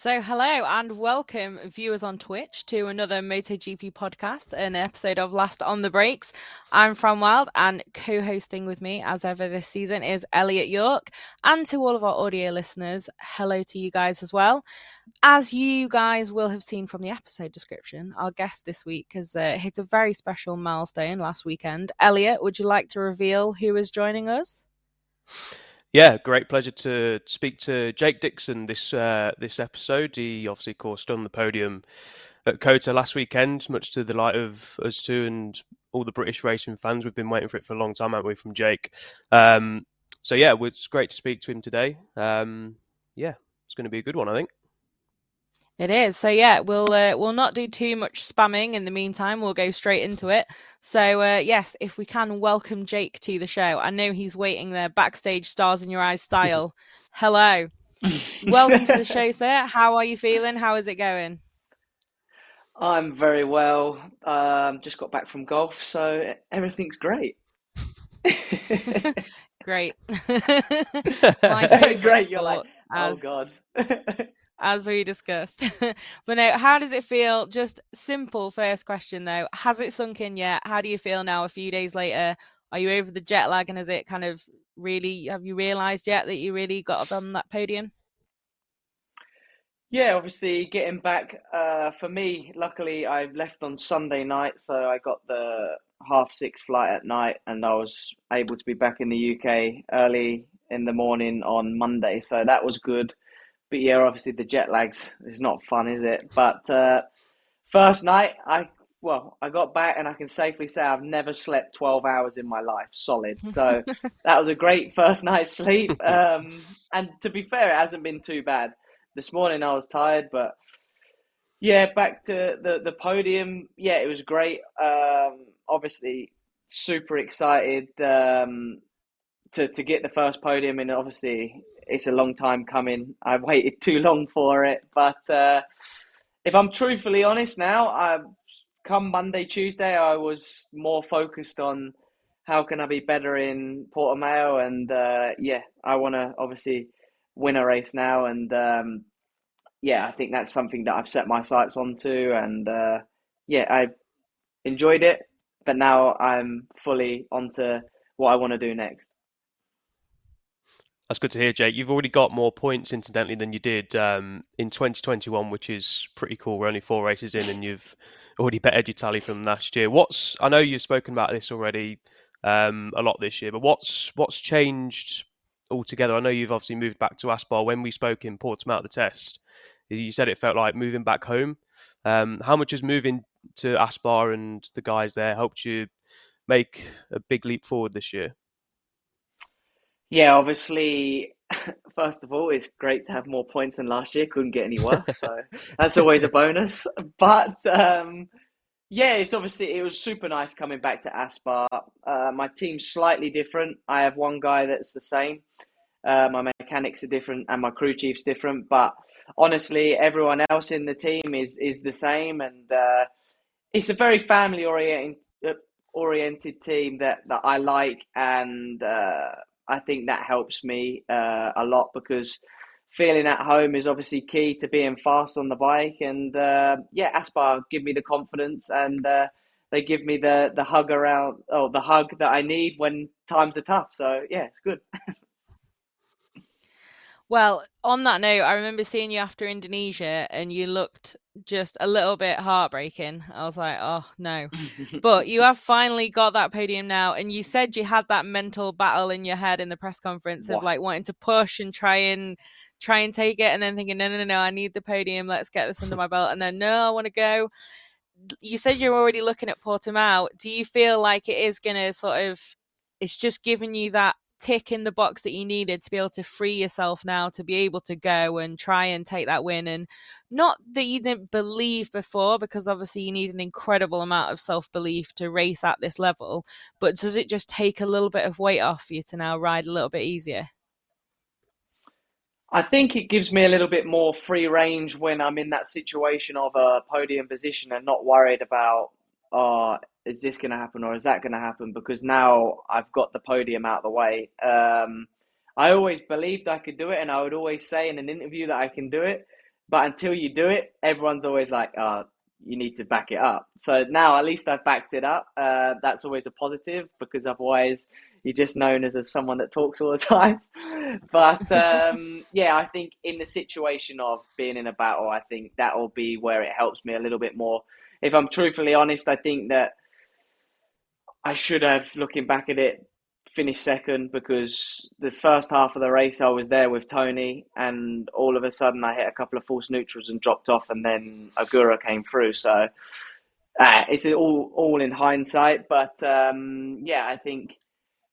So, hello and welcome, viewers on Twitch, to another MotoGP podcast, an episode of Last on the Brakes. I'm Fran Wild, and co hosting with me, as ever this season, is Elliott York. And to all of our audio listeners, hello to you guys as well. As you guys will have seen from the episode description, our guest this week has uh, hit a very special milestone last weekend. Elliott, would you like to reveal who is joining us? Yeah, great pleasure to speak to Jake Dixon this uh, this episode. He obviously, of course, on the podium at COTA last weekend, much to the light of us two and all the British racing fans. We've been waiting for it for a long time, haven't we, from Jake? Um, so yeah, it's great to speak to him today. Um, yeah, it's going to be a good one, I think. It is. So yeah, we'll uh, we'll not do too much spamming in the meantime. We'll go straight into it. So uh, yes, if we can welcome Jake to the show. I know he's waiting there backstage stars in your eyes style. Hello. welcome to the show, sir. How are you feeling? How is it going? I'm very well. Um, just got back from golf, so everything's great. great. great. You're like, oh god as we discussed. but now, how does it feel? Just simple first question though. Has it sunk in yet? How do you feel now a few days later? Are you over the jet lag and has it kind of really have you realized yet that you really got on that podium? Yeah, obviously getting back uh, for me, luckily I left on Sunday night, so I got the half six flight at night and I was able to be back in the UK early in the morning on Monday. So that was good but yeah, obviously the jet lags is not fun, is it? But uh, first night, I well, I got back and I can safely say I've never slept twelve hours in my life solid. So that was a great first night's sleep. Um, and to be fair, it hasn't been too bad. This morning I was tired, but yeah, back to the the podium. Yeah, it was great. Um, obviously, super excited um, to to get the first podium, and obviously it's a long time coming. I waited too long for it, but uh, if I'm truthfully honest now, I come Monday, Tuesday, I was more focused on how can I be better in Portimao, and uh, yeah, I want to obviously win a race now, and um, yeah, I think that's something that I've set my sights onto, and uh, yeah, I enjoyed it, but now I'm fully onto what I want to do next. That's good to hear, Jake. You've already got more points, incidentally, than you did um, in 2021, which is pretty cool. We're only four races in, and you've already bettered your tally from last year. What's I know you've spoken about this already um, a lot this year, but what's what's changed altogether? I know you've obviously moved back to Aspar. When we spoke in Portimao at the test, you said it felt like moving back home. Um, how much has moving to Aspar and the guys there helped you make a big leap forward this year? Yeah, obviously, first of all, it's great to have more points than last year. Couldn't get any worse, so that's always a bonus. But um, yeah, it's obviously it was super nice coming back to Aspar. Uh, my team's slightly different. I have one guy that's the same. Uh, my mechanics are different, and my crew chief's different. But honestly, everyone else in the team is is the same, and uh, it's a very family oriented uh, oriented team that that I like and uh, I think that helps me uh, a lot because feeling at home is obviously key to being fast on the bike. And uh, yeah, Aspar give me the confidence and uh, they give me the the hug around, oh, the hug that I need when times are tough. So yeah, it's good. Well, on that note, I remember seeing you after Indonesia and you looked just a little bit heartbreaking. I was like, oh no. but you have finally got that podium now. And you said you had that mental battle in your head in the press conference of like wanting to push and try and try and take it and then thinking, no, no, no, no, I need the podium. Let's get this under my belt. And then, no, I want to go. You said you're already looking at Portimao. Do you feel like it is going to sort of, it's just giving you that tick in the box that you needed to be able to free yourself now to be able to go and try and take that win. And not that you didn't believe before because obviously you need an incredible amount of self-belief to race at this level but does it just take a little bit of weight off you to now ride a little bit easier? I think it gives me a little bit more free range when I'm in that situation of a podium position and not worried about uh, is this going to happen or is that going to happen? Because now I've got the podium out of the way. Um, I always believed I could do it, and I would always say in an interview that I can do it. But until you do it, everyone's always like, "Oh, you need to back it up." So now at least I've backed it up. Uh, that's always a positive because otherwise you're just known as, a, someone that talks all the time. But um, yeah, I think in the situation of being in a battle, I think that will be where it helps me a little bit more. If I'm truthfully honest, I think that I should have, looking back at it, finished second because the first half of the race I was there with Tony, and all of a sudden I hit a couple of false neutrals and dropped off, and then Ogura came through. So uh, it's all all in hindsight, but um, yeah, I think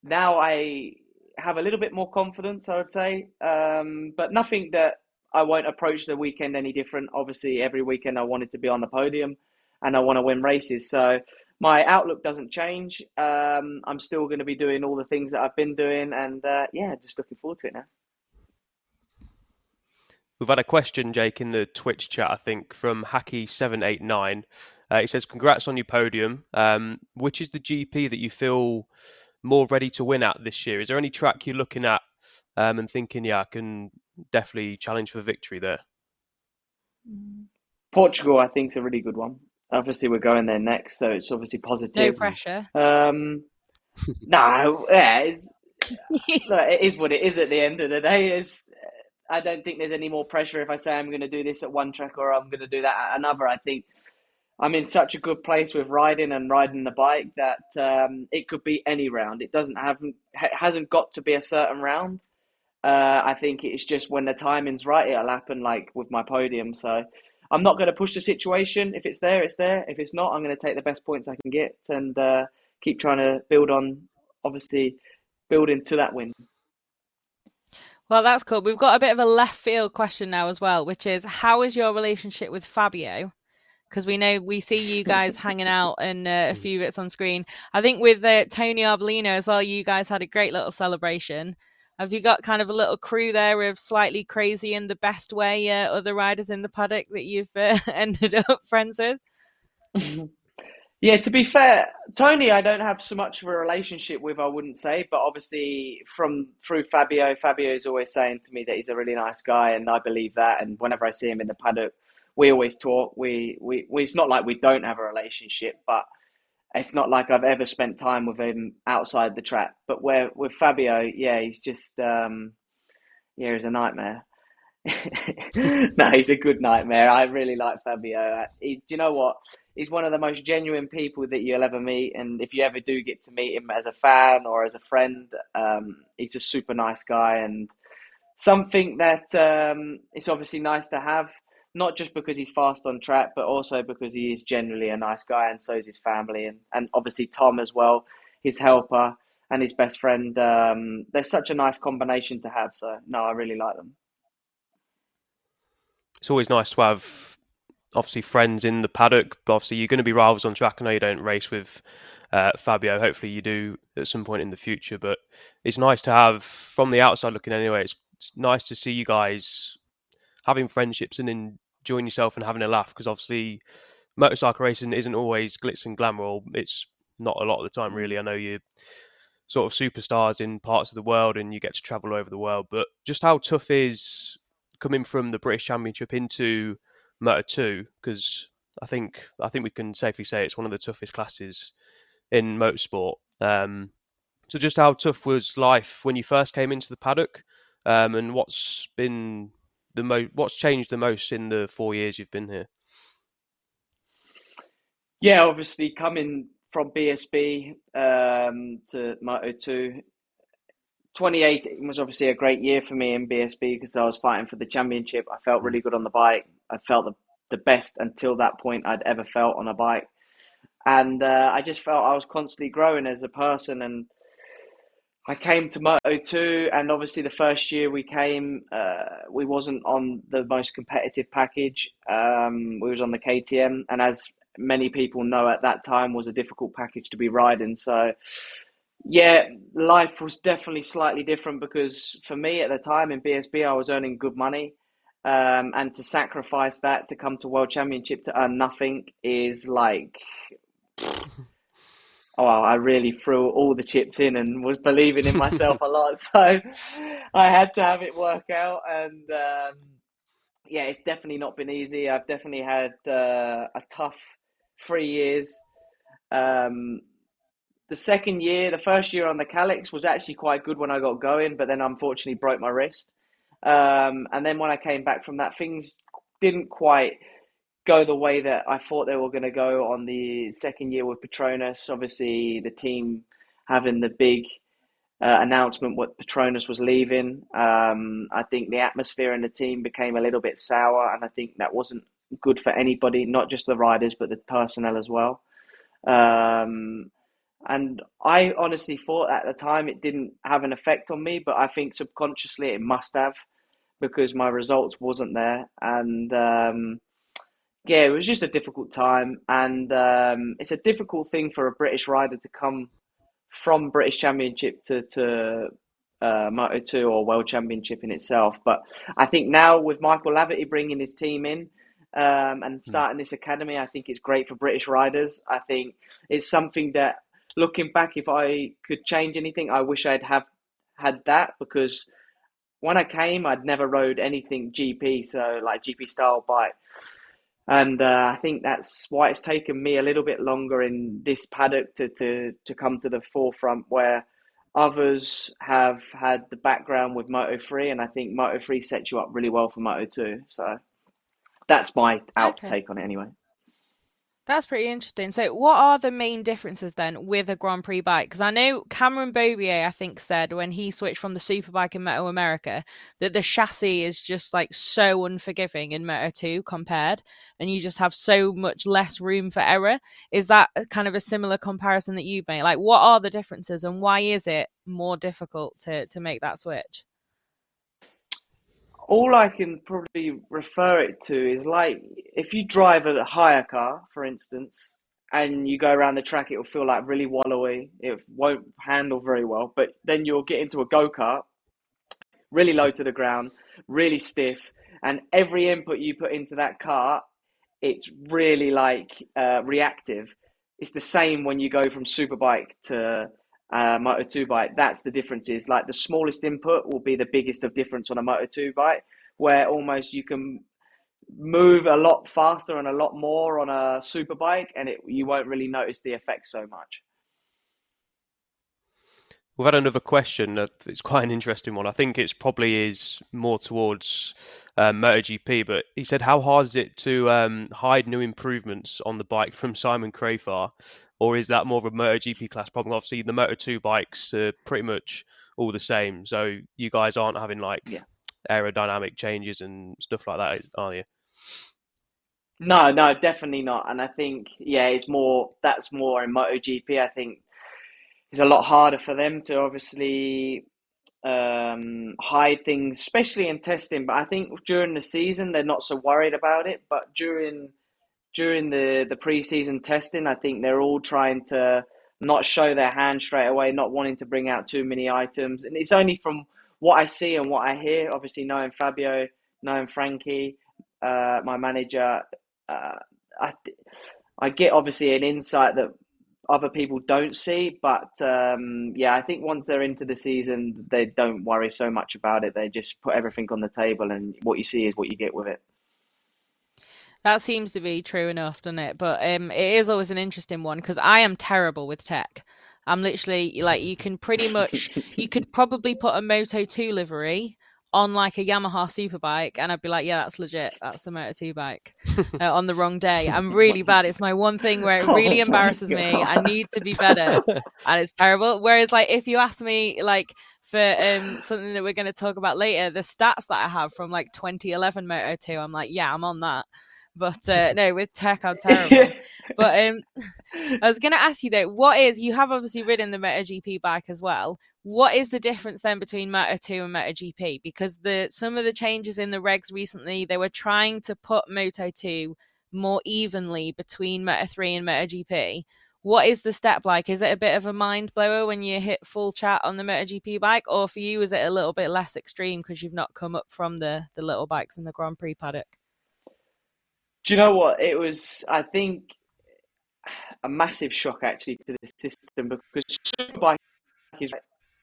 now I have a little bit more confidence. I would say, um, but nothing that I won't approach the weekend any different. Obviously, every weekend I wanted to be on the podium, and I want to win races. So my outlook doesn't change. Um, I'm still going to be doing all the things that I've been doing, and uh, yeah, just looking forward to it now. We've had a question, Jake, in the Twitch chat, I think, from Hacky789. Uh, he says, Congrats on your podium. Um, which is the GP that you feel more ready to win at this year? Is there any track you're looking at um, and thinking, yeah, I can definitely challenge for victory there? Portugal, I think, is a really good one obviously we're going there next, so it's obviously positive. No pressure. Um, no, yeah, it's, look, it is what it is at the end of the day. Is I don't think there's any more pressure if I say I'm going to do this at one track or I'm going to do that at another. I think I'm in such a good place with riding and riding the bike that um, it could be any round. It doesn't have hasn't got to be a certain round. Uh, I think it's just when the timing's right, it'll happen. Like with my podium, so I'm not going to push the situation. If it's there, it's there. If it's not, I'm going to take the best points I can get and uh, keep trying to build on, obviously, building to that win. Well, that's cool. We've got a bit of a left field question now as well, which is how is your relationship with Fabio? Because we know we see you guys hanging out and uh, a few bits on screen. I think with uh, Tony Arbolino as well, you guys had a great little celebration. Have you got kind of a little crew there of slightly crazy in the best way uh, other riders in the paddock that you've uh, ended up friends with? yeah, to be fair, Tony, I don't have so much of a relationship with, I wouldn't say, but obviously from through Fabio, Fabio is always saying to me that he's a really nice guy, and I believe that. And whenever I see him in the paddock, we always talk. We, we, we it's not like we don't have a relationship, but it's not like I've ever spent time with him outside the track. But where with Fabio, yeah, he's just um, yeah, he's a nightmare. no, he's a good nightmare. I really like Fabio. He, do you know what? He's one of the most genuine people that you'll ever meet. And if you ever do get to meet him as a fan or as a friend, um, he's a super nice guy and something that um, it's obviously nice to have not just because he's fast on track, but also because he is generally a nice guy, and so is his family, and, and obviously Tom as well, his helper and his best friend. Um, they're such a nice combination to have. So no, I really like them. It's always nice to have obviously friends in the paddock. But obviously, you're going to be rivals on track. I know you don't race with uh, Fabio. Hopefully, you do at some point in the future. But it's nice to have from the outside looking anyway. It's, it's nice to see you guys having friendships and in enjoying yourself and having a laugh because obviously motorcycle racing isn't always glitz and glamour. It's not a lot of the time, really. I know you're sort of superstars in parts of the world and you get to travel over the world, but just how tough is coming from the British Championship into Moto 2 because I think I think we can safely say it's one of the toughest classes in motorsport. Um, so just how tough was life when you first came into the paddock, um, and what's been the most? What's changed the most in the four years you've been here? Yeah, obviously coming from BSB um, to Moto 2. 2018 was obviously a great year for me in BSB because I was fighting for the championship. I felt really good on the bike. I felt the, the best until that point I'd ever felt on a bike. And uh, I just felt I was constantly growing as a person and I came to Moto 2, and obviously the first year we came, uh, we wasn't on the most competitive package. Um, we was on the KTM, and as many people know at that time, was a difficult package to be riding. So, yeah, life was definitely slightly different because for me at the time in BSB, I was earning good money. Um, and to sacrifice that to come to World Championship to earn nothing is like oh, I really threw all the chips in and was believing in myself a lot. So I had to have it work out. And um, yeah, it's definitely not been easy. I've definitely had uh, a tough three years. Um, the second year, the first year on the Kalex was actually quite good when I got going, but then unfortunately broke my wrist. Um, and then when I came back from that, things didn't quite go the way that I thought they were going to go on the second year with Petronas. Obviously, the team having the big uh, announcement what Petronas was leaving. Um, I think the atmosphere in the team became a little bit sour, and I think that wasn't good for anybody, not just the riders, but the personnel as well. Um, and I honestly thought at the time it didn't have an effect on me, but I think subconsciously it must have because my results wasn't there. And um, yeah, it was just a difficult time. And um, it's a difficult thing for a British rider to come from British Championship to, to uh, Moto 2 or World Championship in itself. But I think now with Michael Laverty bringing his team in, um, and hmm. starting this academy. I think it's great for British riders. I think it's something that looking back, if I could change anything, I wish I'd have had that because when I came, I'd never rode anything GP, so like GP style bike. And uh, I think that's why it's taken me a little bit longer in this paddock to, to, to come to the forefront where others have had the background with Moto 3. And I think Moto 3 sets you up really well for Moto 2. So that's my outtake okay. on it anyway. That's pretty interesting. So, what are the main differences then with a Grand Prix bike? Because I know Cameron Beaubier, I think, said when he switched from the Superbike in Moto America that the chassis is just like so unforgiving in Moto 2 compared, and you just have so much less room for error. Is that kind of a similar comparison that you've made? Like, what are the differences, and why is it more difficult to to make that switch? All I can probably refer it to is like if you drive a hire car, for instance, and you go around the track, it will feel like really wallowy. It won't handle very well. But then you'll get into a go kart, really low to the ground, really stiff, and every input you put into that car, it's really like uh, reactive. It's the same when you go from superbike to uh, Moto 2 bike. That's the difference is like the smallest input will be the biggest of difference on a Moto 2 bike, where almost you can move a lot faster and a lot more on a super bike and it, you won't really notice the effect so much. We've had another question. It's quite an interesting one. I think it's probably is more towards um, MotoGP, but he said, "How hard is it to um, hide new improvements on the bike from Simon Crafar or is that more of a MotoGP class problem? Obviously, the Moto Two bikes are pretty much all the same, so you guys aren't having like yeah. aerodynamic changes and stuff like that, are you? No, no, definitely not. And I think yeah, it's more that's more in MotoGP. I think it's a lot harder for them to obviously um, hide things, especially in testing. But I think during the season they're not so worried about it. But during during the the preseason testing, I think they're all trying to not show their hand straight away, not wanting to bring out too many items. And it's only from what I see and what I hear, obviously knowing Fabio, knowing Frankie, uh, my manager, uh, I I get obviously an insight that other people don't see. But um, yeah, I think once they're into the season, they don't worry so much about it. They just put everything on the table, and what you see is what you get with it. That seems to be true enough, doesn't it? But um, it is always an interesting one because I am terrible with tech. I'm literally like you can pretty much you could probably put a Moto 2 livery on like a Yamaha superbike and I'd be like, yeah, that's legit. That's the Moto 2 bike uh, on the wrong day. I'm really bad. It's my one thing where it really oh embarrasses me. I need to be better and it's terrible. Whereas like if you ask me like for um something that we're going to talk about later, the stats that I have from like 2011 Moto 2, I'm like, yeah, I'm on that. But uh, no, with tech, I'm terrible. but um, I was going to ask you though, what is you have obviously ridden the MotoGP bike as well. What is the difference then between Moto 2 and MotoGP? Because the some of the changes in the regs recently, they were trying to put Moto 2 more evenly between Moto 3 and MotoGP. What is the step like? Is it a bit of a mind blower when you hit full chat on the MotoGP bike, or for you is it a little bit less extreme because you've not come up from the the little bikes in the Grand Prix paddock? Do you know what? It was, I think, a massive shock actually to the system because Superbike is,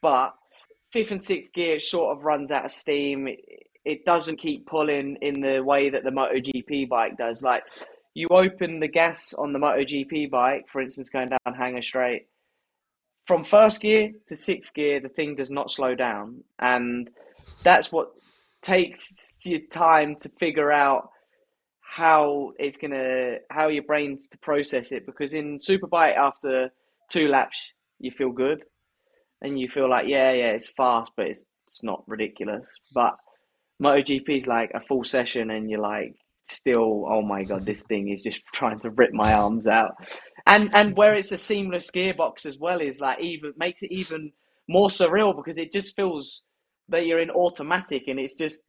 but fifth and sixth gear sort of runs out of steam. it doesn't keep pulling in the way that the MotoGP bike does. Like you open the gas on the MotoGP bike, for instance, going down Hangar Straight, from first gear to sixth gear, the thing does not slow down, and that's what takes your time to figure out how it's gonna how your brain's to process it because in superbike after two laps you feel good. And you feel like yeah yeah it's fast but it's it's not ridiculous. But MotoGP is like a full session and you're like still oh my god this thing is just trying to rip my arms out. And and where it's a seamless gearbox as well is like even makes it even more surreal because it just feels that you're in automatic and it's just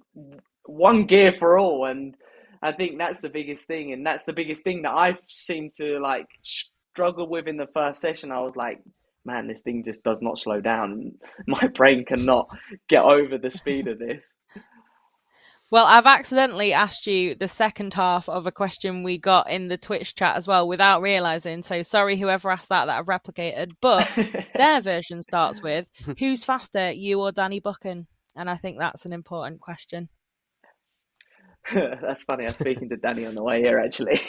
one gear for all. And I think that's the biggest thing, and that's the biggest thing that I seem to like struggle with in the first session. I was like, man, this thing just does not slow down. My brain cannot get over the speed of this. Well, I've accidentally asked you the second half of a question we got in the Twitch chat as well without realizing. So sorry, whoever asked that, that I've replicated. But their version starts with Who's faster, you or Danny Buchan? And I think that's an important question. That's funny. I was speaking to Danny on the way here, actually.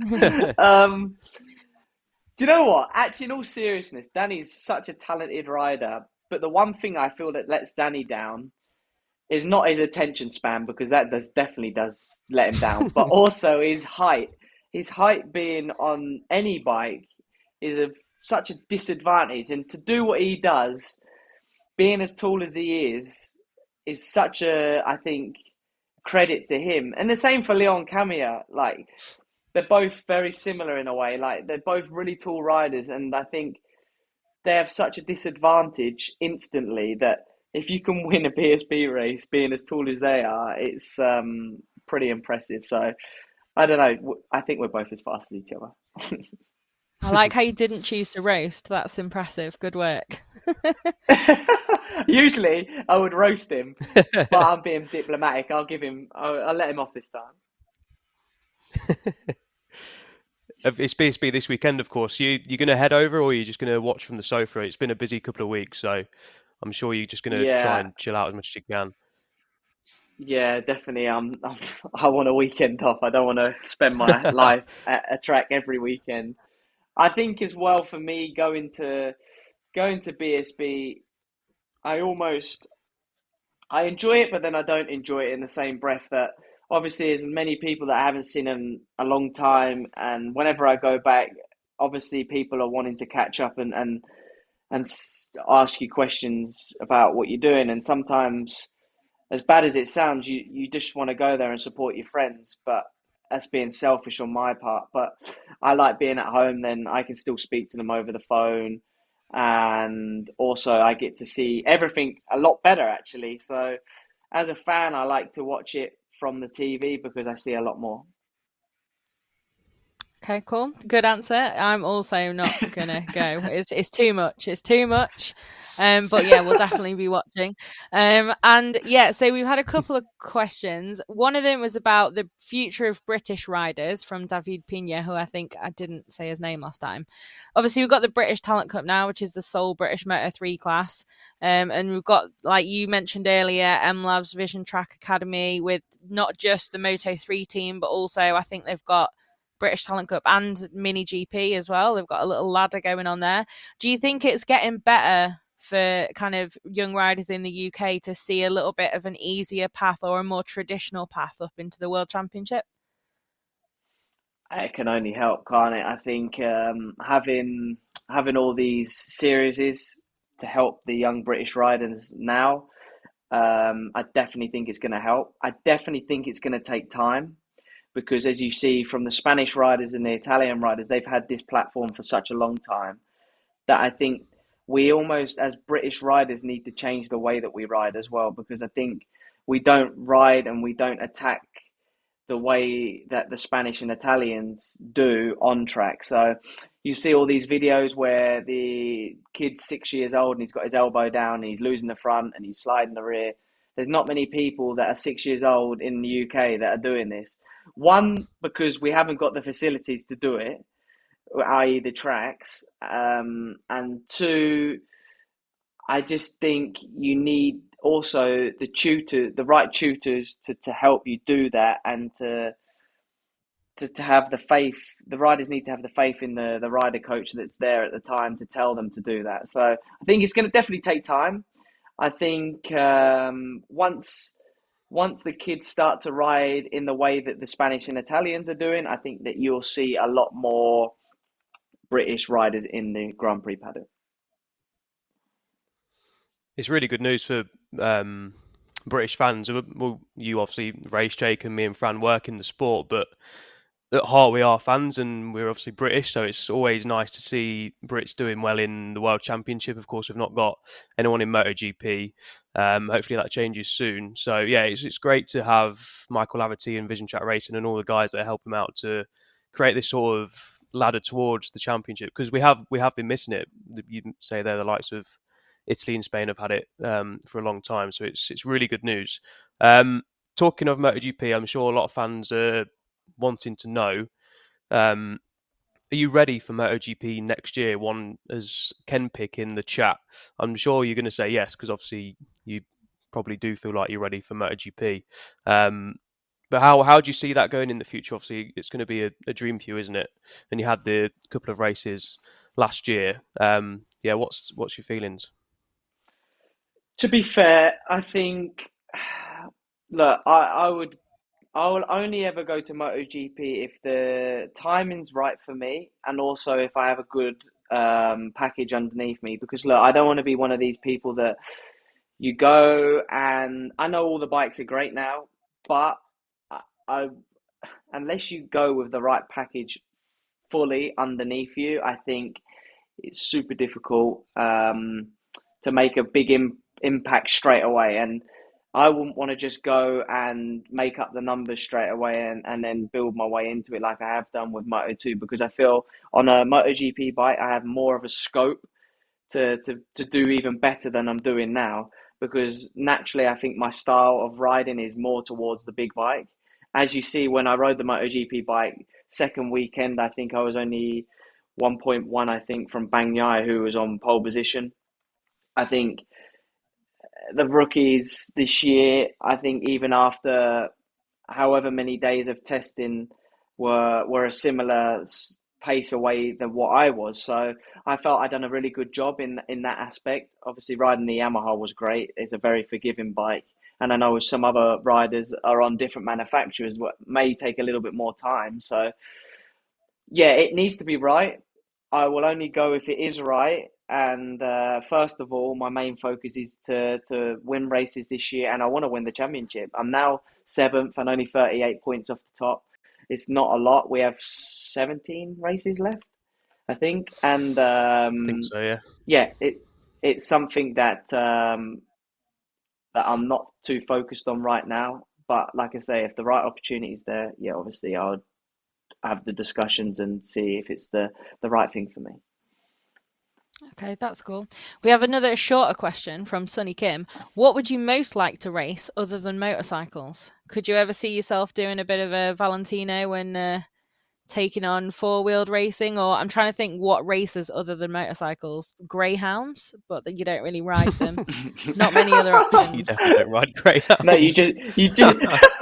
um, do you know what? Actually, in all seriousness, Danny's such a talented rider. But the one thing I feel that lets Danny down is not his attention span because that does definitely does let him down, but also his height. His height being on any bike is a such a disadvantage, and to do what he does, being as tall as he is, is such a I think credit to him. And the same for Leon Camier. Like they're both very similar in a way. Like they're both really tall riders, and I think they have such a disadvantage instantly that if you can win a BSB race being as tall as they are, it's um, pretty impressive. So I don't know. I think we're both as fast as each other. I like how you didn't choose to roast. That's impressive. Good work. Usually, I would roast him, but I'm being diplomatic. I'll give him. I'll, I'll let him off this time. it's BSB this weekend, of course. You you're going to head over, or you're just going to watch from the sofa? It's been a busy couple of weeks, so I'm sure you're just going to yeah. try and chill out as much as you can. Yeah, definitely. Um, I want a weekend off. I don't want to spend my life at a track every weekend. I think as well for me going to going to BSB I almost I enjoy it, but then I don't enjoy it in the same breath that obviously there's many people that I haven't seen in a long time, and whenever I go back, obviously people are wanting to catch up and and and ask you questions about what you're doing, and sometimes. As bad as it sounds, you, you just want to go there and support your friends, but that's being selfish on my part. But I like being at home. Then I can still speak to them over the phone and also I get to see everything a lot better actually. So as a fan, I like to watch it from the TV because I see a lot more. Okay, cool. Good answer. I'm also not gonna go. It's it's too much. It's too much. Um, but yeah, we'll definitely be watching. Um, and yeah, so we've had a couple of questions. One of them was about the future of British riders from David Pina, who I think I didn't say his name last time. Obviously, we've got the British Talent Cup now, which is the sole British Moto 3 class. Um, and we've got, like you mentioned earlier, M Labs Vision Track Academy with not just the Moto 3 team, but also I think they've got British Talent Cup and Mini GP as well. They've got a little ladder going on there. Do you think it's getting better for kind of young riders in the UK to see a little bit of an easier path or a more traditional path up into the World Championship? It can only help, can't it? I think um, having having all these series to help the young British riders now, um, I definitely think it's going to help. I definitely think it's going to take time because as you see from the Spanish riders and the Italian riders, they've had this platform for such a long time that I think we almost, as British riders, need to change the way that we ride as well because I think we don't ride and we don't attack the way that the Spanish and Italians do on track. So you see all these videos where the kid's six years old and he's got his elbow down and he's losing the front and he's sliding the rear. There's not many people that are six years old in the UK that are doing this. One, because we haven't got the facilities to do it, i.e., the tracks. Um, and two, I just think you need also the tutor, the right tutors to, to help you do that and to, to to have the faith. The riders need to have the faith in the the rider coach that's there at the time to tell them to do that. So I think it's going to definitely take time. I think um, once once the kids start to ride in the way that the Spanish and Italians are doing, I think that you'll see a lot more British riders in the Grand Prix paddock. It's really good news for um, British fans. Well, you obviously race Jake and me and Fran work in the sport, but at heart we are fans and we're obviously British, so it's always nice to see Brits doing well in the World Championship. Of course, we've not got anyone in MotoGP. Um, hopefully that changes soon. So yeah, it's it's great to have Michael Laverty and Vision Track Racing and all the guys that help him out to create this sort of ladder towards the championship because we have we have been missing it. You say they're the likes of Italy and Spain have had it um, for a long time, so it's it's really good news. Um, talking of MotoGP, I'm sure a lot of fans are wanting to know. Um, are you ready for MotoGP next year? One as Ken pick in the chat. I'm sure you're going to say yes because obviously you probably do feel like you're ready for MotoGP. Um, but how how do you see that going in the future? Obviously, it's going to be a, a dream for you, isn't it? And you had the couple of races last year. Um, yeah, what's what's your feelings? To be fair, I think look, I, I would I will only ever go to MotoGP if the timing's right for me, and also if I have a good um, package underneath me. Because look, I don't want to be one of these people that you go and I know all the bikes are great now, but I, unless you go with the right package fully underneath you, I think it's super difficult um, to make a big Im- impact straight away. And I wouldn't want to just go and make up the numbers straight away and, and then build my way into it like I have done with Moto 2 because I feel on a MotoGP bike I have more of a scope to, to, to do even better than I'm doing now because naturally I think my style of riding is more towards the big bike as you see when I rode the MotoGP bike second weekend, I think I was only 1.1, I think, from Bagnaia, who was on pole position. I think uh, the rookies this year, I think even after however many days of testing, were were a similar pace away than what I was. So I felt I'd done a really good job in in that aspect. Obviously, riding the Yamaha was great. It's a very forgiving bike and I know some other riders are on different manufacturers, what may take a little bit more time. So, yeah, it needs to be right. I will only go if it is right. And uh, first of all, my main focus is to to win races this year, and I want to win the championship. I'm now seventh and only 38 points off the top. It's not a lot. We have 17 races left, I think, and um, I think so. Yeah, yeah. It it's something that um, that I'm not too focused on right now. But like I say, if the right opportunity is there, yeah, obviously I would have the discussions and see if it's the the right thing for me. Okay, that's cool. We have another shorter question from Sunny Kim. What would you most like to race other than motorcycles? Could you ever see yourself doing a bit of a Valentino and uh, taking on four wheeled racing, or I'm trying to think what races other than motorcycles. Greyhounds, but you don't really ride them. Not many other options. You definitely don't ride greyhounds. No, you just you just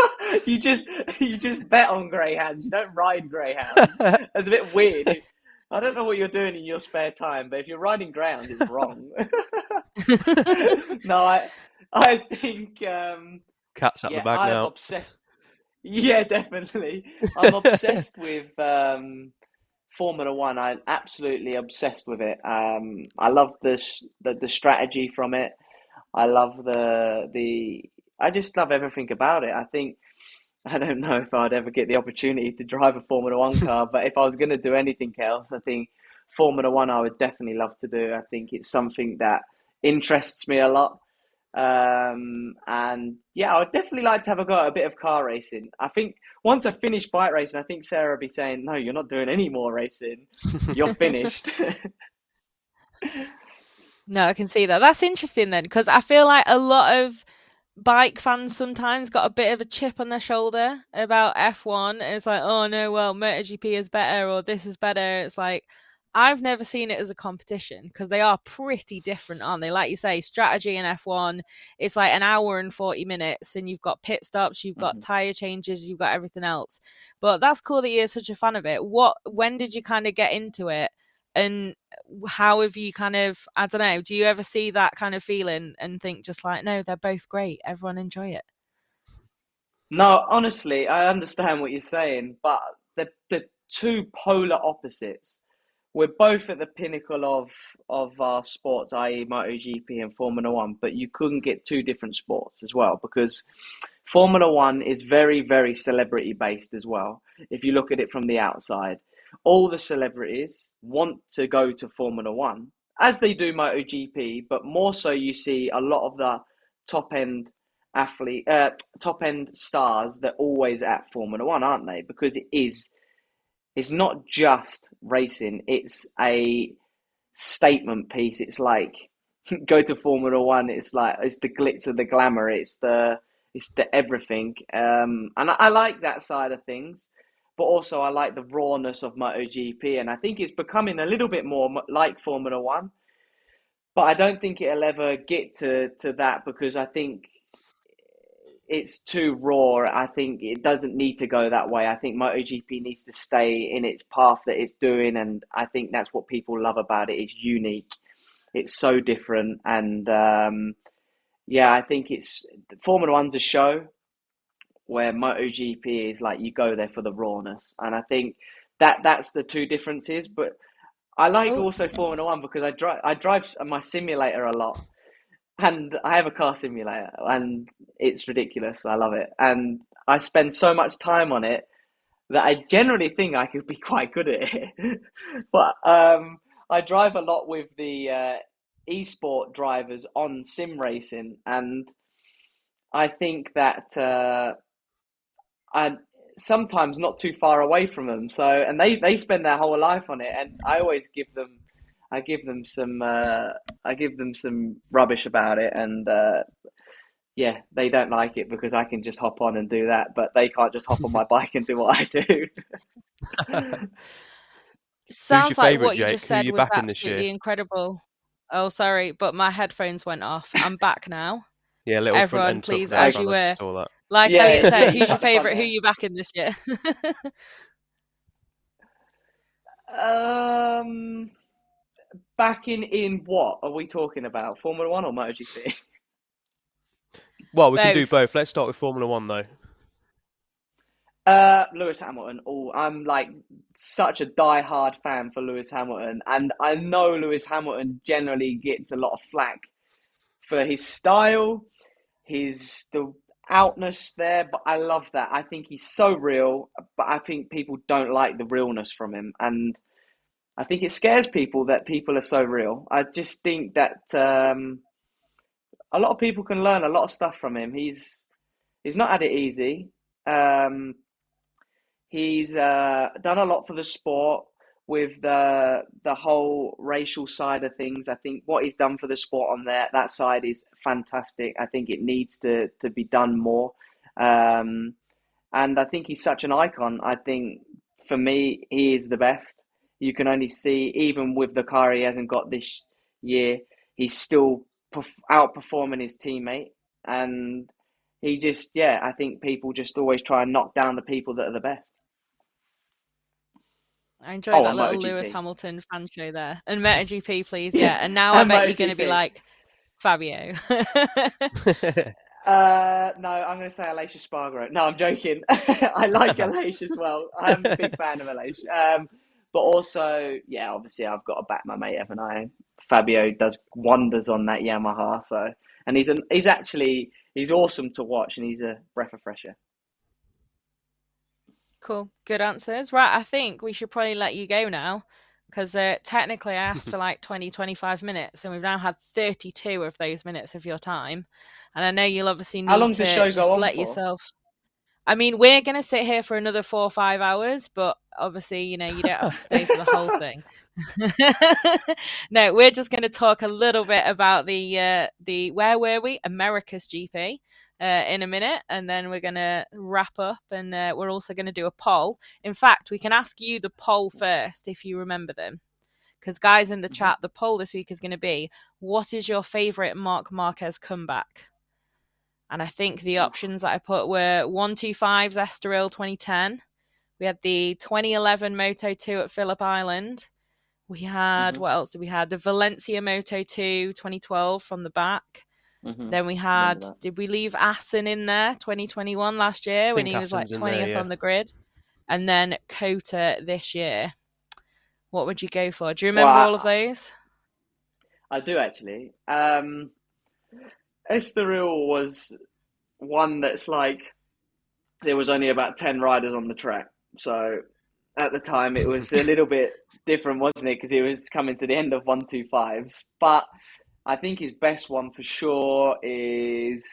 you just you just bet on greyhounds. You don't ride greyhounds. That's a bit weird. I don't know what you're doing in your spare time, but if you're riding greyhounds, it's wrong. no, I I think um, cats out yeah, the bag I'm now. Obsessed. Yeah, definitely. I'm obsessed with um, Formula One. I'm absolutely obsessed with it. Um, I love this the, the strategy from it. I love the the. I just love everything about it. I think I don't know if I'd ever get the opportunity to drive a Formula One car, but if I was going to do anything else, I think Formula One I would definitely love to do. I think it's something that interests me a lot. Um, and yeah, I would definitely like to have a go at a bit of car racing. I think once I finish bike racing, I think Sarah will be saying, "No, you're not doing any more racing. You're finished." no, I can see that. That's interesting then, because I feel like a lot of bike fans sometimes got a bit of a chip on their shoulder about F1. It's like, oh no, well, MotoGP is better or this is better. It's like I've never seen it as a competition because they are pretty different, aren't they? Like you say, strategy in F1, it's like an hour and 40 minutes, and you've got pit stops, you've got mm-hmm. tire changes, you've got everything else. But that's cool that you're such a fan of it. What, when did you kind of get into it? And how have you kind of, I don't know, do you ever see that kind of feeling and think just like, no, they're both great, everyone enjoy it? No, honestly, I understand what you're saying, but the the two polar opposites we're both at the pinnacle of of our sports, i.e., MotoGP and Formula One. But you couldn't get two different sports as well because Formula One is very, very celebrity based as well. If you look at it from the outside, all the celebrities want to go to Formula One as they do MotoGP, but more so you see a lot of the top end athlete, uh, top end stars that always at Formula One, aren't they? Because it is it's not just racing, it's a statement piece. It's like go to Formula One, it's like it's the glitz of the glamour, it's the it's the everything. Um, and I, I like that side of things, but also I like the rawness of MotoGP, and I think it's becoming a little bit more like Formula One. But I don't think it'll ever get to, to that because I think it's too raw. I think it doesn't need to go that way. I think MotoGP needs to stay in its path that it's doing, and I think that's what people love about it. It's unique. It's so different, and um, yeah, I think it's Formula One's a show where MotoGP is like you go there for the rawness, and I think that that's the two differences. But I like also Formula One because I drive I drive my simulator a lot and I have a car simulator, and it's ridiculous. I love it, and I spend so much time on it that I generally think I could be quite good at it. but um, I drive a lot with the uh, esport drivers on sim racing, and I think that uh, I'm sometimes not too far away from them. So, and they they spend their whole life on it, and I always give them I give them some uh, I give them some rubbish about it, and uh, yeah, they don't like it because I can just hop on and do that, but they can't just hop on my bike and do what I do. Sounds like what you Jake? just said you was absolutely incredible. Oh, sorry, but my headphones went off. I'm back now. Yeah, little everyone, please, as you were. Like yeah. Elliott said, who's your favourite? Who you backing this year? um, backing in what are we talking about? Formula One or MotoGP? Well, we both. can do both. Let's start with Formula One though. Uh, Lewis Hamilton. Oh, I'm like such a die-hard fan for Lewis Hamilton, and I know Lewis Hamilton generally gets a lot of flack for his style, his the outness there, but I love that. I think he's so real, but I think people don't like the realness from him, and I think it scares people that people are so real. I just think that um, a lot of people can learn a lot of stuff from him. He's he's not had it easy. Um, he's uh, done a lot for the sport with the the whole racial side of things. I think what he's done for the sport on that that side is fantastic. I think it needs to to be done more. Um, and I think he's such an icon. I think for me, he is the best you can only see, even with the car he hasn't got this year, he's still outperforming his teammate. And he just, yeah, I think people just always try and knock down the people that are the best. I enjoy oh, that little Lewis Hamilton fan show there. And MotoGP, please, yeah. And now I bet you're going to be like Fabio. Uh, no, I'm going to say Aleix Espargaro. No, I'm joking. I like Aleix as well. I'm a big fan of Aleix. Um, but also, yeah, obviously I've got to back my mate Evan I. Fabio does wonders on that Yamaha. So, and he's an, he's actually he's awesome to watch, and he's a breath of fresh air. Cool, good answers. Right, I think we should probably let you go now because uh, technically I asked for like 20, 25 minutes, and we've now had 32 of those minutes of your time. And I know you'll obviously need How long to the show go on let for? yourself. I mean, we're going to sit here for another four or five hours, but obviously, you know, you don't have to stay for the whole thing. no, we're just going to talk a little bit about the uh, the where were we? America's GP. Uh, in a minute, and then we're going to wrap up, and uh, we're also going to do a poll. In fact, we can ask you the poll first if you remember them. Because, guys in the Mhm. chat, the poll this week is going to be what is your favorite Marc Marquez comeback? And I think the options that I put were 125's Estoril 2010. We had the 2011 Moto 2 at Phillip Island. We had, Mhm. what else did we had? The Valencia Moto 2 2012 from the back. Mhm. Then we had, did we leave Assen in there 2021 last year when he was like 20th there, yeah. on the grid? And then COTA this year. What would you go for? Do you remember Well, all of those? I do actually. Um, Estoril was one that's like there was only about 10 riders on the track. So at the time it was a little bit different, wasn't it? Because it was coming to the end of 125s. But I think his best one for sure is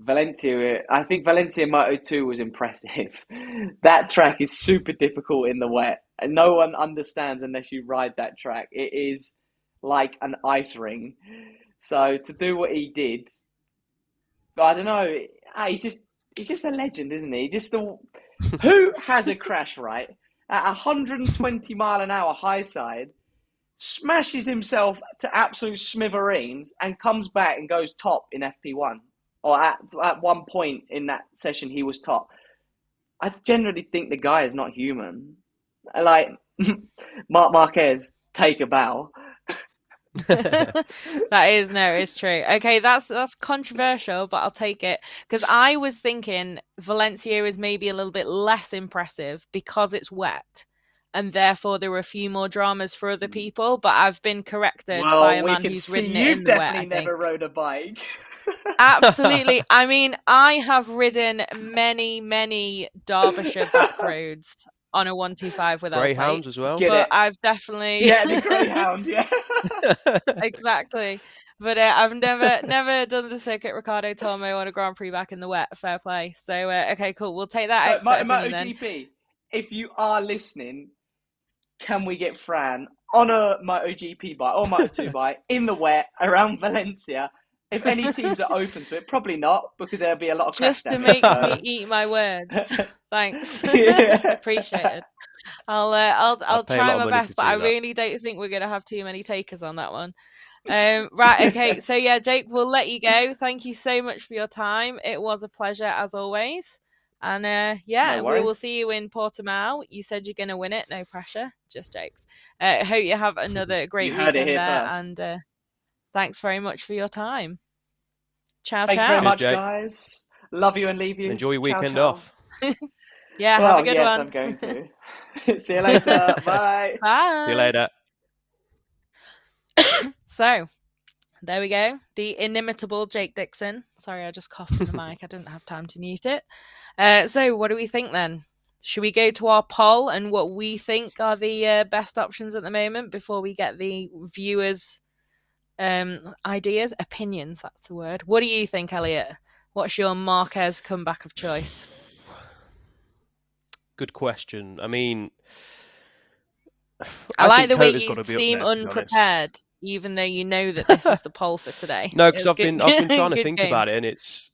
Valencia. I think Valencia Moto 2 was impressive. That track is super difficult in the wet. And no one understands unless you ride that track. It is like an ice ring. So to do what he did, I don't know. ah, He's just he's just a legend, isn't he? Just the who has a crash right at 120 mile an hour high side, smashes himself to absolute smithereens, and comes back and goes top in FP1. Or at at one point in that session, he was top. I generally think the guy is not human. Like Marc Marquez, take a bow. that is no, it's true. Okay, that's that's controversial, but I'll take it because I was thinking Valencia is maybe a little bit less impressive because it's wet, and therefore there were a few more dramas for other mm. people. But I've been corrected by a man who's ridden it you've in the wet. I definitely never rode a bike. Absolutely. I mean, I have ridden many, many Derbyshire back roads on a one two five without Greyhounds as well. But. I've definitely yeah, the Greyhound. Yeah. exactly. But uh, I've never never done the circuit Ricardo Tormo on a Grand Prix back in the wet. Fair play. So uh, okay, cool. We'll take that So, expert Mo- opinion then. MotoGP, if you are listening, can we get Fran on a MotoGP bike or Moto2 bike in the wet around Valencia? If any teams are open to it, probably not because there'll be a lot of crash Just to make so- me eat my words. Thanks. Yeah. Appreciate it. I'll uh, I'll I'll pay a try my best, but I that. really don't think we're gonna have too many takers on that one. Um, right, okay. So yeah, Jake, we'll let you go. Thank you so much for your time. It was a pleasure as always. And uh, yeah, No we will see you in Portimao. You said you're gonna win it. No pressure. Just jokes. Uh, hope you have another great You heard it weekend here there. first. And uh, thanks very much for your time. Ciao, ciao. Thank you ciao. very Cheers, much, Jake. guys. Love you and leave you. Enjoy your Ciao, weekend ciao. off. Yeah, well, have a good yes, one. I'm going to. See you later. Bye. Bye. See you later. So, there we go. The inimitable Jake Dixon. Sorry, I just coughed in the mic. I didn't have time to mute it. Uh, so, what do we think then? Should we go to our poll and what we think are the uh, best options at the moment before we get the viewers' um, ideas, opinions? That's the word. What do you think, Elliott? What's your Marquez comeback of choice? Good question. I mean, I, like think the way you gotta be up seem there, to be honest. unprepared, even though you know that this is the poll for today. No, because I've been I've been trying to think game. about it, and it's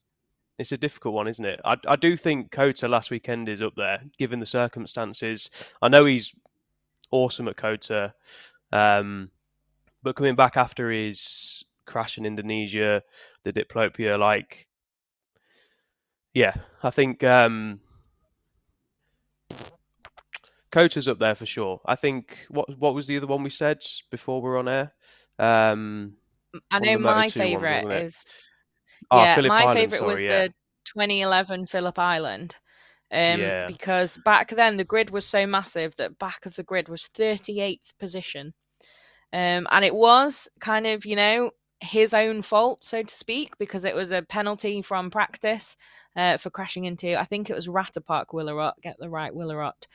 it's a difficult one, isn't it? I I do think COTA last weekend is up there, given the circumstances. I know he's awesome at COTA, um, but coming back after his crash in Indonesia, the diplopia, like, yeah, I think um, COTA's up there for sure. I think what what was the other one we said before we are on air? Um, I know of the Moto2 my favorite it? is oh, yeah, Phillip my Island, favorite was yeah. the 2011 Phillip Island. Um, Yeah. because back then the grid was so massive that back of the grid was 38th position. Um, and it was kind of, you know, his own fault, so to speak, because it was a penalty from practice uh, for crashing into, I think it was Ratthapark Wilairot, get the right Wilairot.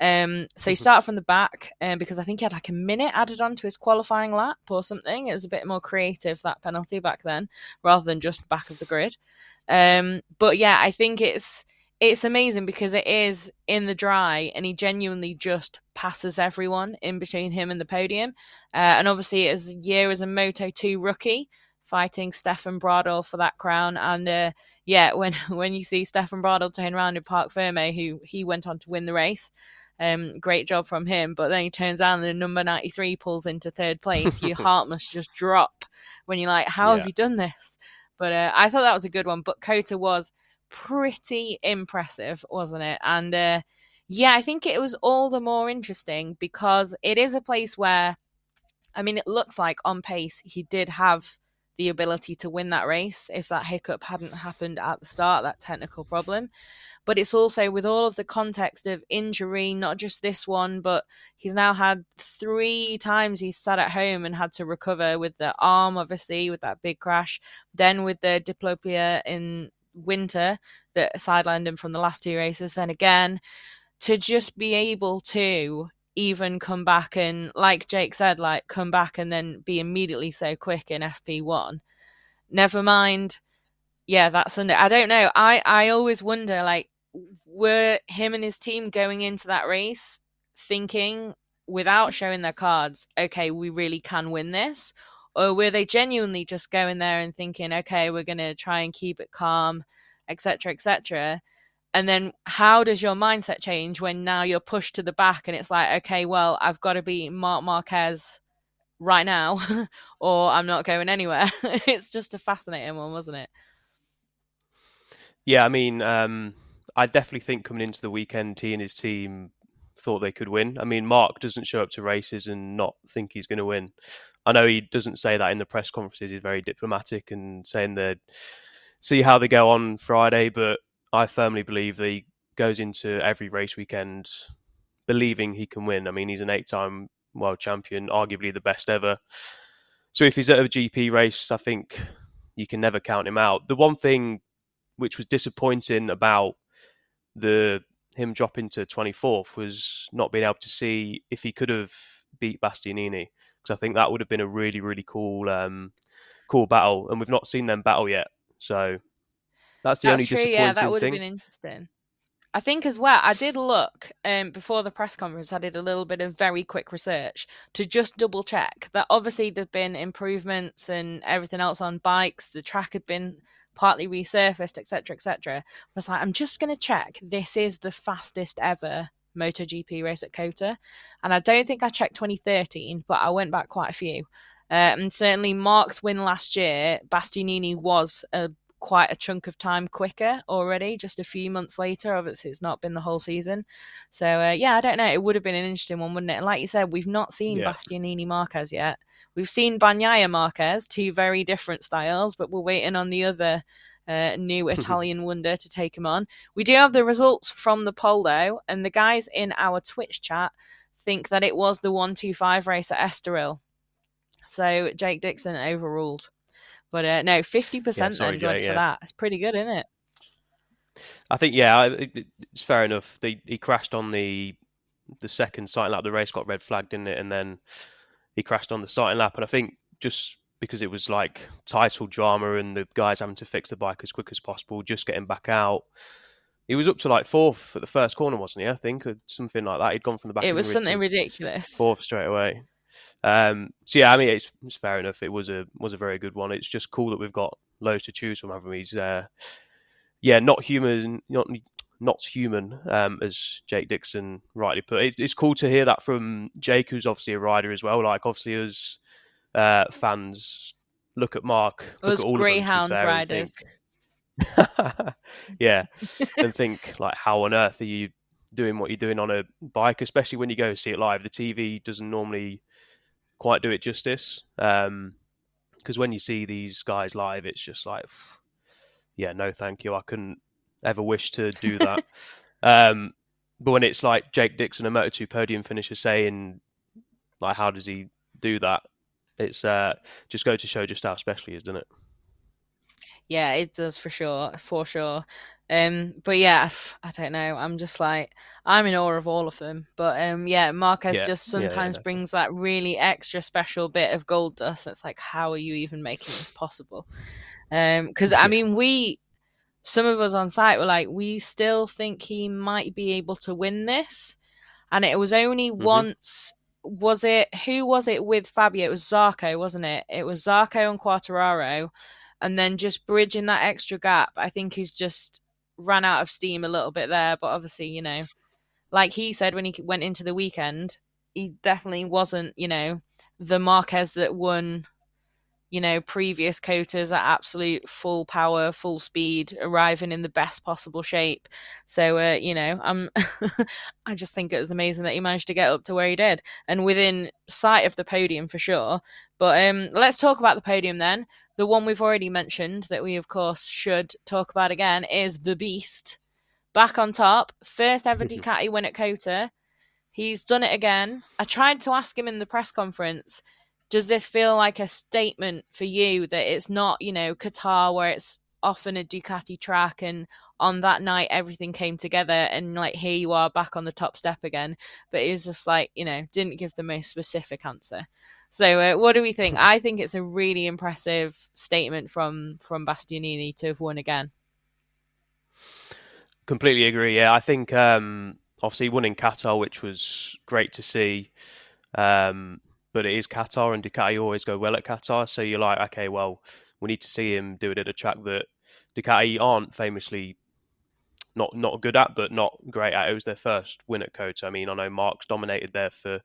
Um, so he Mhm. started from the back um, because I think he had like a minute added on to his qualifying lap or something. It was a bit more creative, that penalty back then, rather than just back of the grid. Um, but yeah, I think it's it's amazing because it is in the dry and he genuinely just passes everyone in between him and the podium. Uh, and obviously, it is a year as a Moto 2 rookie fighting Stefan Bradl for that crown. And uh, yeah, when when you see Stefan Bradl turn around in Parc Fermé, who he went on to win the race, Um, great job from him. But then he turns out and the number 93 pulls into third place. Your heart must just drop when you're like, how yeah. have you done this? But uh, I thought that was a good one. But COTA was pretty impressive, wasn't it? And uh, yeah, I think it was all the more interesting because it is a place where, I mean, it looks like on pace he did have the ability to win that race if that hiccup hadn't happened at the start, that technical problem. But it's also with all of the context of injury, not just this one, but he's now had three times he's sat at home and had to recover with the arm, obviously, with that big crash, then with the diplopia in winter that sidelined him from the last two races, then again to just be able to even come back and like Jake said, like come back and then be immediately so quick in FP1. Never mind. Yeah, that Sunday. I don't know. I I always wonder like were him and his team going into that race thinking without showing their cards, okay, we really can win this? Or were they genuinely just going there and thinking, okay, we're going to try and keep it calm, etc., etc., and then how does your mindset change when now you're pushed to the back and it's like okay well i've got to be marc marquez right now or i'm not going anywhere it's just a fascinating one wasn't it yeah i mean um, i definitely think coming into the weekend he and his team thought they could win i mean Marc doesn't show up to races and not think he's going to win i know he doesn't say that in the press conferences he's very diplomatic and saying that see how they go on friday but I firmly believe that he goes into every race weekend believing he can win. I mean, he's an eight-time world champion, arguably the best ever. So if he's at a GP race, I think you can never count him out. The one thing which was disappointing about the him dropping to 24th was not being able to see if he could have beat Bastianini because I think that would have been a really really cool um, cool battle, and we've not seen them battle yet. So that's the That's only true, disappointing yeah, that would have been interesting. I think as well, I did look um, before the press conference. I did a little bit of very quick research to just double check that obviously there'd been improvements and everything else on bikes. The track had been partly resurfaced, etc., etc. I was like, I'm just going to check. This is the fastest ever MotoGP race at COTA, and I don't think I checked 2013, but I went back quite a few. Uh, and certainly Marc's win last year, Bastianini was a quite a chunk of time quicker already, just a few months later. Obviously, it's not been the whole season. So, uh, yeah, I don't know. It would have been an interesting one, wouldn't it? And like you said, we've not seen yeah. Bastianini Marquez yet. We've seen Bagnaia Marquez, two very different styles, but we're waiting on the other uh, new Italian wonder to take him on. We do have the results from the poll, though, and the guys in our Twitch chat think that it was the 125 race at Estoril. So Jake Dixon overruled. But uh, no, fifty yeah, percent then Jake, yeah. for that. It's pretty good, isn't it? I think yeah, it, it's fair enough. They, he crashed on the the second sighting lap. The race got red flagged, in it? And then he crashed on the sighting lap. And I think just because it was like title drama and the guys having to fix the bike as quick as possible, just getting back out. He was up to like fourth at the first corner, wasn't he? I think, or something like that. He'd gone from the back. It was something ridiculous. Fourth straight away. Um, so yeah, I mean, it's, it's, fair enough. It was a was a very good one. It's just cool that we've got loads to choose from. Haven't we? He's, uh, yeah, not human, not not human, um, as Jake Dixon rightly put. It, it's cool to hear that from Jake, who's obviously a rider as well. Like obviously as uh, fans look at Marc, look at all Greyhound of them, riders. yeah, and think like, how on earth are you doing what you're doing on a bike, especially when you go and see it live? The TV doesn't normally quite do it justice. Um, because when you see these guys live, it's just like, yeah, no, thank you. I couldn't ever wish to do that. um, but when it's like Jake Dixon, a Moto2 podium finisher, saying, like, how does he do that? It's uh, just go to show just how special he is, doesn't it? Yeah, it does for sure, for sure. Um, but yeah, I don't know. I'm just like I'm in awe of all of them. But um, yeah, Marquez yeah. just sometimes yeah, yeah, brings that really extra special bit of gold dust. It's like, how are you even making this possible? Um, because I mean, we some of us on site were like, we still think he might be able to win this, and it was only mm-hmm. once. Was it who was it with Fabio? It was Zarco, wasn't it? It was Zarco and Quartararo, and then just bridging that extra gap. I think he's just ran out of steam a little bit there, but obviously, you know, like he said when he went into the weekend, he definitely wasn't, you know, the Marquez that won you know, previous COTAs at absolute full power, full speed, arriving in the best possible shape. So, uh, you know, I'm, I just think it was amazing that he managed to get up to where he did, and within sight of the podium for sure. But um, let's talk about the podium then. The one we've already mentioned that we, of course, should talk about again is the Beast, back on top, first ever Ducati win at COTA. He's done it again. I tried to ask him in the press conference does this feel like a statement for you that it's not, you know, Qatar where it's often a Ducati track and on that night everything came together and like here you are back on the top step again but he was just like you know didn't give the most specific answer so uh, what do we think i think it's a really impressive statement from from bastianini to have won again completely agree yeah i think um obviously won in qatar which was great to see um but it is Qatar, and Ducati always go well at Qatar. So you're like, okay, well, we need to see him do it at a track that Ducati aren't famously not not good at, but not great at. It was their first win at COTA. I mean, I know Marc's dominated there for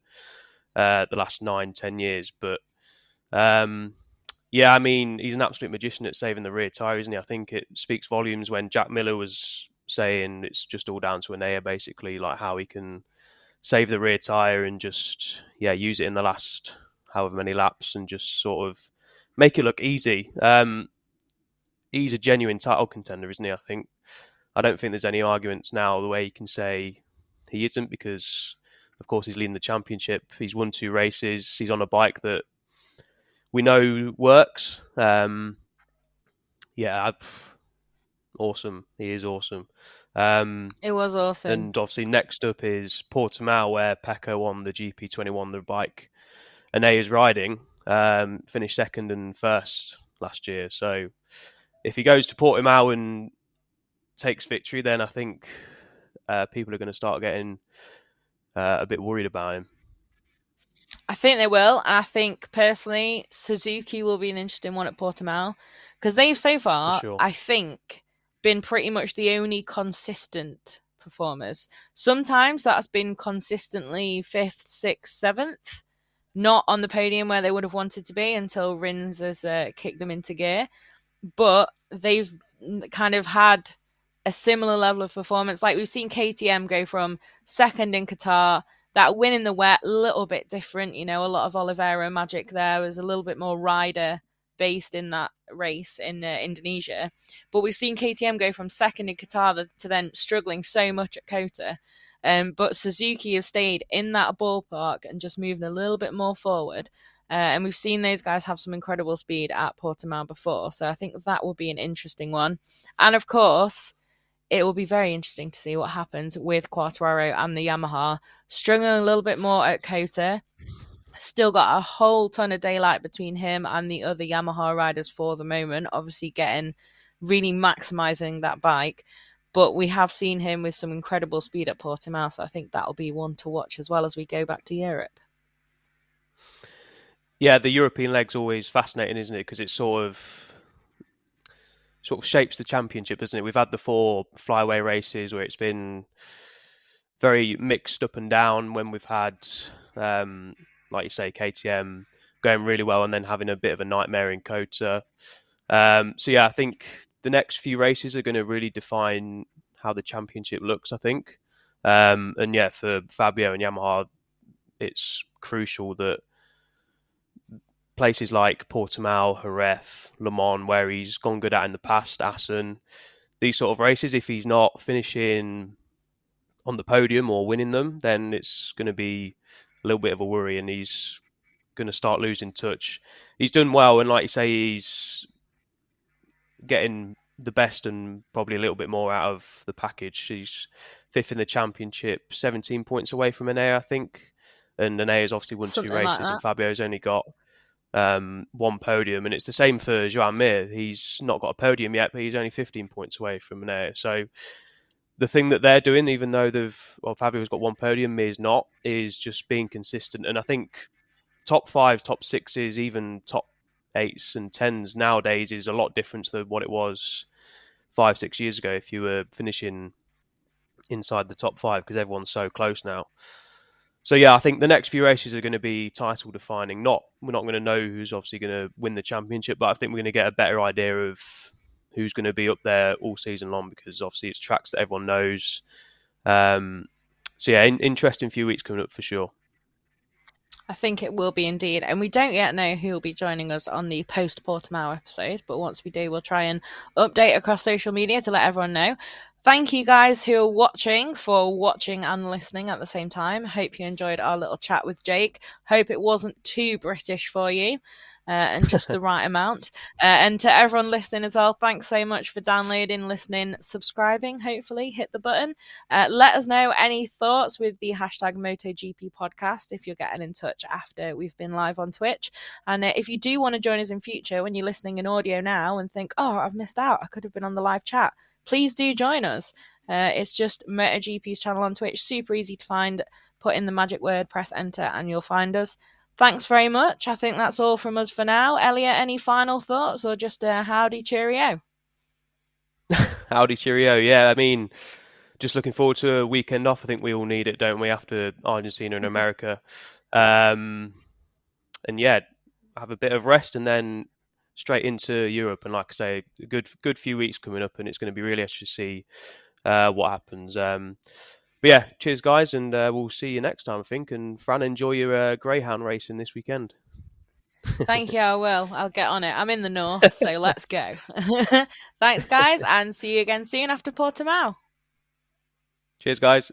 uh, the last nine, ten years, but um, yeah, I mean, he's an absolute magician at saving the rear tire, isn't he? I think it speaks volumes when Jack Miller was saying it's just all down to Enea, basically, like how he can save the rear tire and just yeah use it in the last however many laps and just sort of make it look easy. Um, he's a genuine title contender, isn't he? I think. I don't think there's any arguments now the way he can say he isn't because, of course, he's leading the championship. He's won two races. He's on a bike that we know works. Um, yeah, I've, awesome. He is awesome. Um, it was awesome. And obviously, next up is Portimao, where Pecco on the GP21, the bike Enea is riding, um, finished second and first last year. So if he goes to Portimao and takes victory, then I think uh, people are going to start getting uh, a bit worried about him. I think they will. I think personally, Suzuki will be an interesting one at Portimao because they've so far, sure. I think, been pretty much the only consistent performers. Sometimes that's been consistently fifth, sixth, seventh, not on the podium where they would have wanted to be until Rins has uh, kicked them into gear. But they've kind of had a similar level of performance. Like we've seen KTM go from second in Qatar, that win in the wet, a little bit different. You know, a lot of Oliveira magic there was a little bit more rider based in that race in uh, Indonesia. But we've seen KTM go from second in Qatar to then struggling so much at COTA. Um, but Suzuki have stayed in that ballpark and just moving a little bit more forward. Uh, and we've seen those guys have some incredible speed at Portimao before. So I think that will be an interesting one. And of course, it will be very interesting to see what happens with Quartararo and the Yamaha. Struggling a little bit more at COTA. still got a whole ton of daylight between him and the other Yamaha riders for the moment. Obviously, getting really maximizing that bike. But we have seen him with some incredible speed at Portimao, so I think that'll be one to watch as well as we go back to Europe. Yeah, the European leg's always fascinating, isn't it? Because it's sort of sort of shapes the championship, doesn't it? We've had the four flyaway races where it's been very mixed up and down. When we've had um, like you say, KTM going really well and then having a bit of a nightmare in COTA. Um, so yeah, I think the next few races are going to really define how the championship looks. I think, um, and yeah, for Fabio and Yamaha, it's crucial that places like Portimao, Jerez, Le Mans, where he's gone good at in the past, Assen, these sort of races, if he's not finishing on the podium or winning them, then it's going to be a little bit of a worry, and he's going to start losing touch. He's done well, and like you say, he's getting the best and probably a little bit more out of the package. He's fifth in the championship, 17 points away from Enea, I think. And Enea's obviously won Something two races, like and Fabio's only got um, one podium. And it's the same for Joan Mir. He's not got a podium yet, but he's only 15 points away from Enea. So the thing that they're doing, even though they've well, Fabio's got one podium, Mir's not, is just being consistent. And I think top fives, top sixes, even top eights and tens nowadays is a lot different to what it was five, six years ago. If you were finishing inside the top five because everyone's so close now. So yeah, I think the next few races are going to be title defining. Not we're not going to know who's obviously going to win the championship, but I think we're going to get a better idea of who's going to be up there all season long because obviously it's tracks that everyone knows. Um, so yeah, in, interesting few weeks coming up for sure. I think it will be indeed. And we don't yet know who will be joining us on the post Portimao episode, but once we do, we'll try and update across social media to let everyone know. Thank you guys who are watching for watching and listening at the same time. Hope you enjoyed our little chat with Jake. Hope it wasn't too British for you uh, and just the right amount. Uh, and to everyone listening as well, thanks so much for downloading, listening, subscribing. Hopefully, hit the button. Uh, let us know any thoughts with the hashtag MotoGP podcast if you're getting in touch after we've been live on Twitch. And uh, if you do want to join us in future when you're listening in audio now and think, oh, I've missed out, I could have been on the live chat, please do join us. Uh, it's just MotoGP's channel on Twitch, super easy to find. Put in the magic word, press enter, and you'll find us thanks very much. I think that's all from us for now. Elliott, any final thoughts or just a howdy cheerio? howdy cheerio. Yeah, I mean, just looking forward to a weekend off. I think we all need it, don't we, after Argentina and mm-hmm. America. Um, and yeah, have a bit of rest and then straight into Europe. And like I say, a good good few weeks coming up, and it's going to be really interesting to see uh, what happens. Um, but yeah, cheers, guys, and uh, we'll see you next time, I think. And Fran, enjoy your uh, greyhound racing this weekend. Thank you. I will. I'll get on it. I'm in the north, so let's go. Thanks, guys, and see you again soon after Portimao. Cheers, guys.